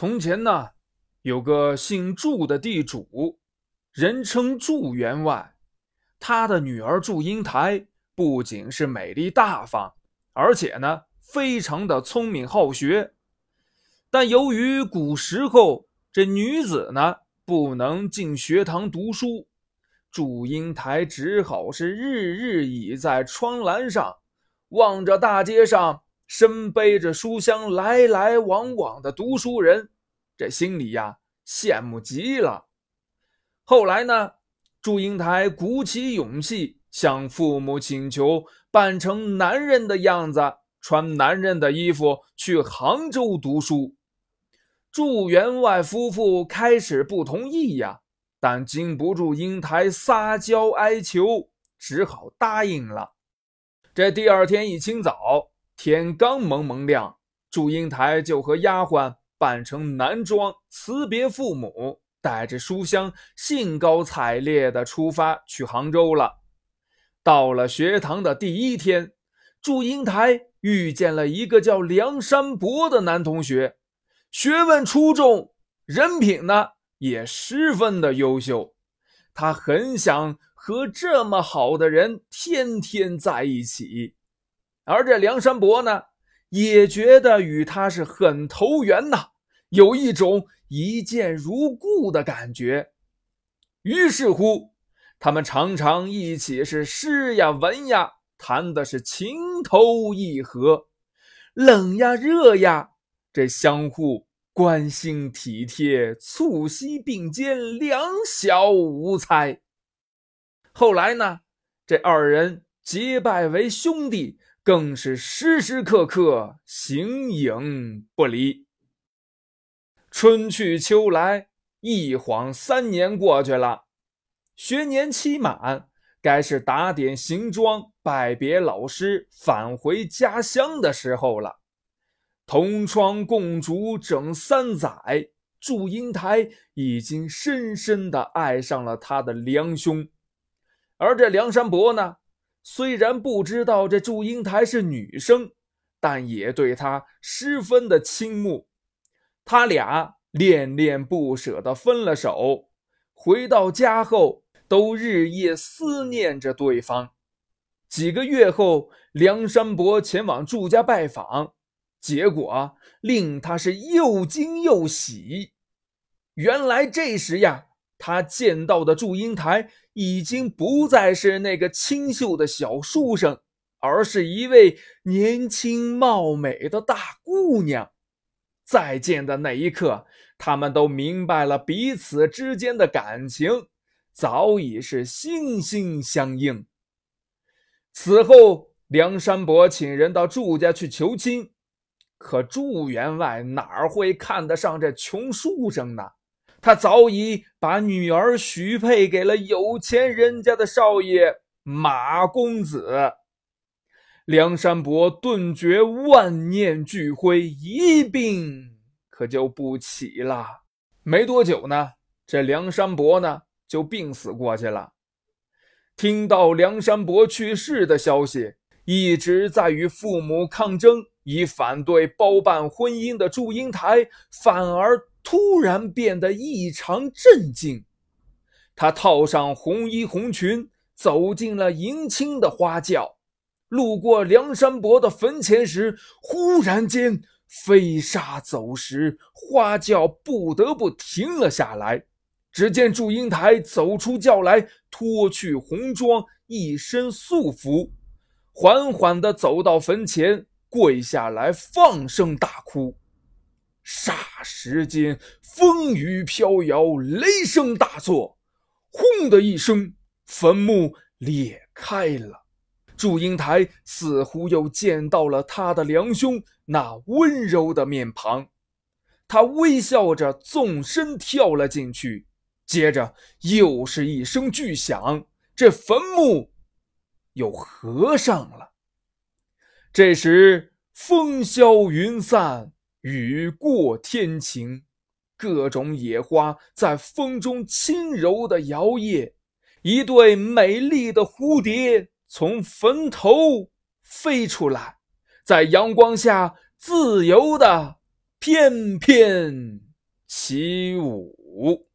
从前呢，有个姓祝的地主，人称祝员外。他的女儿祝英台不仅是美丽大方，而且呢，非常的聪明好学。但由于古时候这女子呢不能进学堂读书，祝英台只好是日日倚在窗栏上，望着大街上。身背着书箱来来往往的读书人，这心里呀羡慕极了。后来呢，祝英台鼓起勇气向父母请求，扮成男人的样子，穿男人的衣服去杭州读书。祝员外夫妇开始不同意呀，但经不住英台撒娇哀求，只好答应了。这第二天一清早。天刚蒙蒙亮，祝英台就和丫鬟扮成男装，辞别父母，带着书箱，兴高采烈地出发去杭州了。到了学堂的第一天，祝英台遇见了一个叫梁山伯的男同学，学问出众，人品呢也十分的优秀。他很想和这么好的人天天在一起。而这梁山伯呢，也觉得与他是很投缘呐，有一种一见如故的感觉。于是乎，他们常常一起是诗呀文呀，谈的是情投意合，冷呀热呀，这相互关心体贴，促膝并肩，两小无猜。后来呢，这二人结拜为兄弟。更是时时刻刻形影不离。春去秋来，一晃三年过去了。学年期满，该是打点行装、拜别老师、返回家乡的时候了。同窗共烛整三载，祝英台已经深深的爱上了他的梁兄，而这梁山伯呢？虽然不知道这祝英台是女生，但也对她十分的倾慕。他俩恋恋不舍的分了手，回到家后都日夜思念着对方。几个月后，梁山伯前往祝家拜访，结果令他是又惊又喜。原来这时呀。他见到的祝英台已经不再是那个清秀的小书生，而是一位年轻貌美的大姑娘。再见的那一刻，他们都明白了彼此之间的感情早已是心心相印。此后，梁山伯请人到祝家去求亲，可祝员外哪会看得上这穷书生呢？他早已把女儿许配给了有钱人家的少爷马公子。梁山伯顿觉万念俱灰，一病可就不起了。没多久呢，这梁山伯呢就病死过去了。听到梁山伯去世的消息，一直在与父母抗争以反对包办婚姻的祝英台，反而。突然变得异常镇静，他套上红衣红裙，走进了迎亲的花轿。路过梁山伯的坟前时，忽然间飞沙走石，花轿不得不停了下来。只见祝英台走出轿来，脱去红装，一身素服，缓缓地走到坟前，跪下来，放声大哭。霎时间，风雨飘摇，雷声大作，轰的一声，坟墓裂开了。祝英台似乎又见到了他的梁兄那温柔的面庞，他微笑着纵身跳了进去。接着又是一声巨响，这坟墓又合上了。这时风消云散。雨过天晴，各种野花在风中轻柔的摇曳，一对美丽的蝴蝶从坟头飞出来，在阳光下自由的翩翩起舞。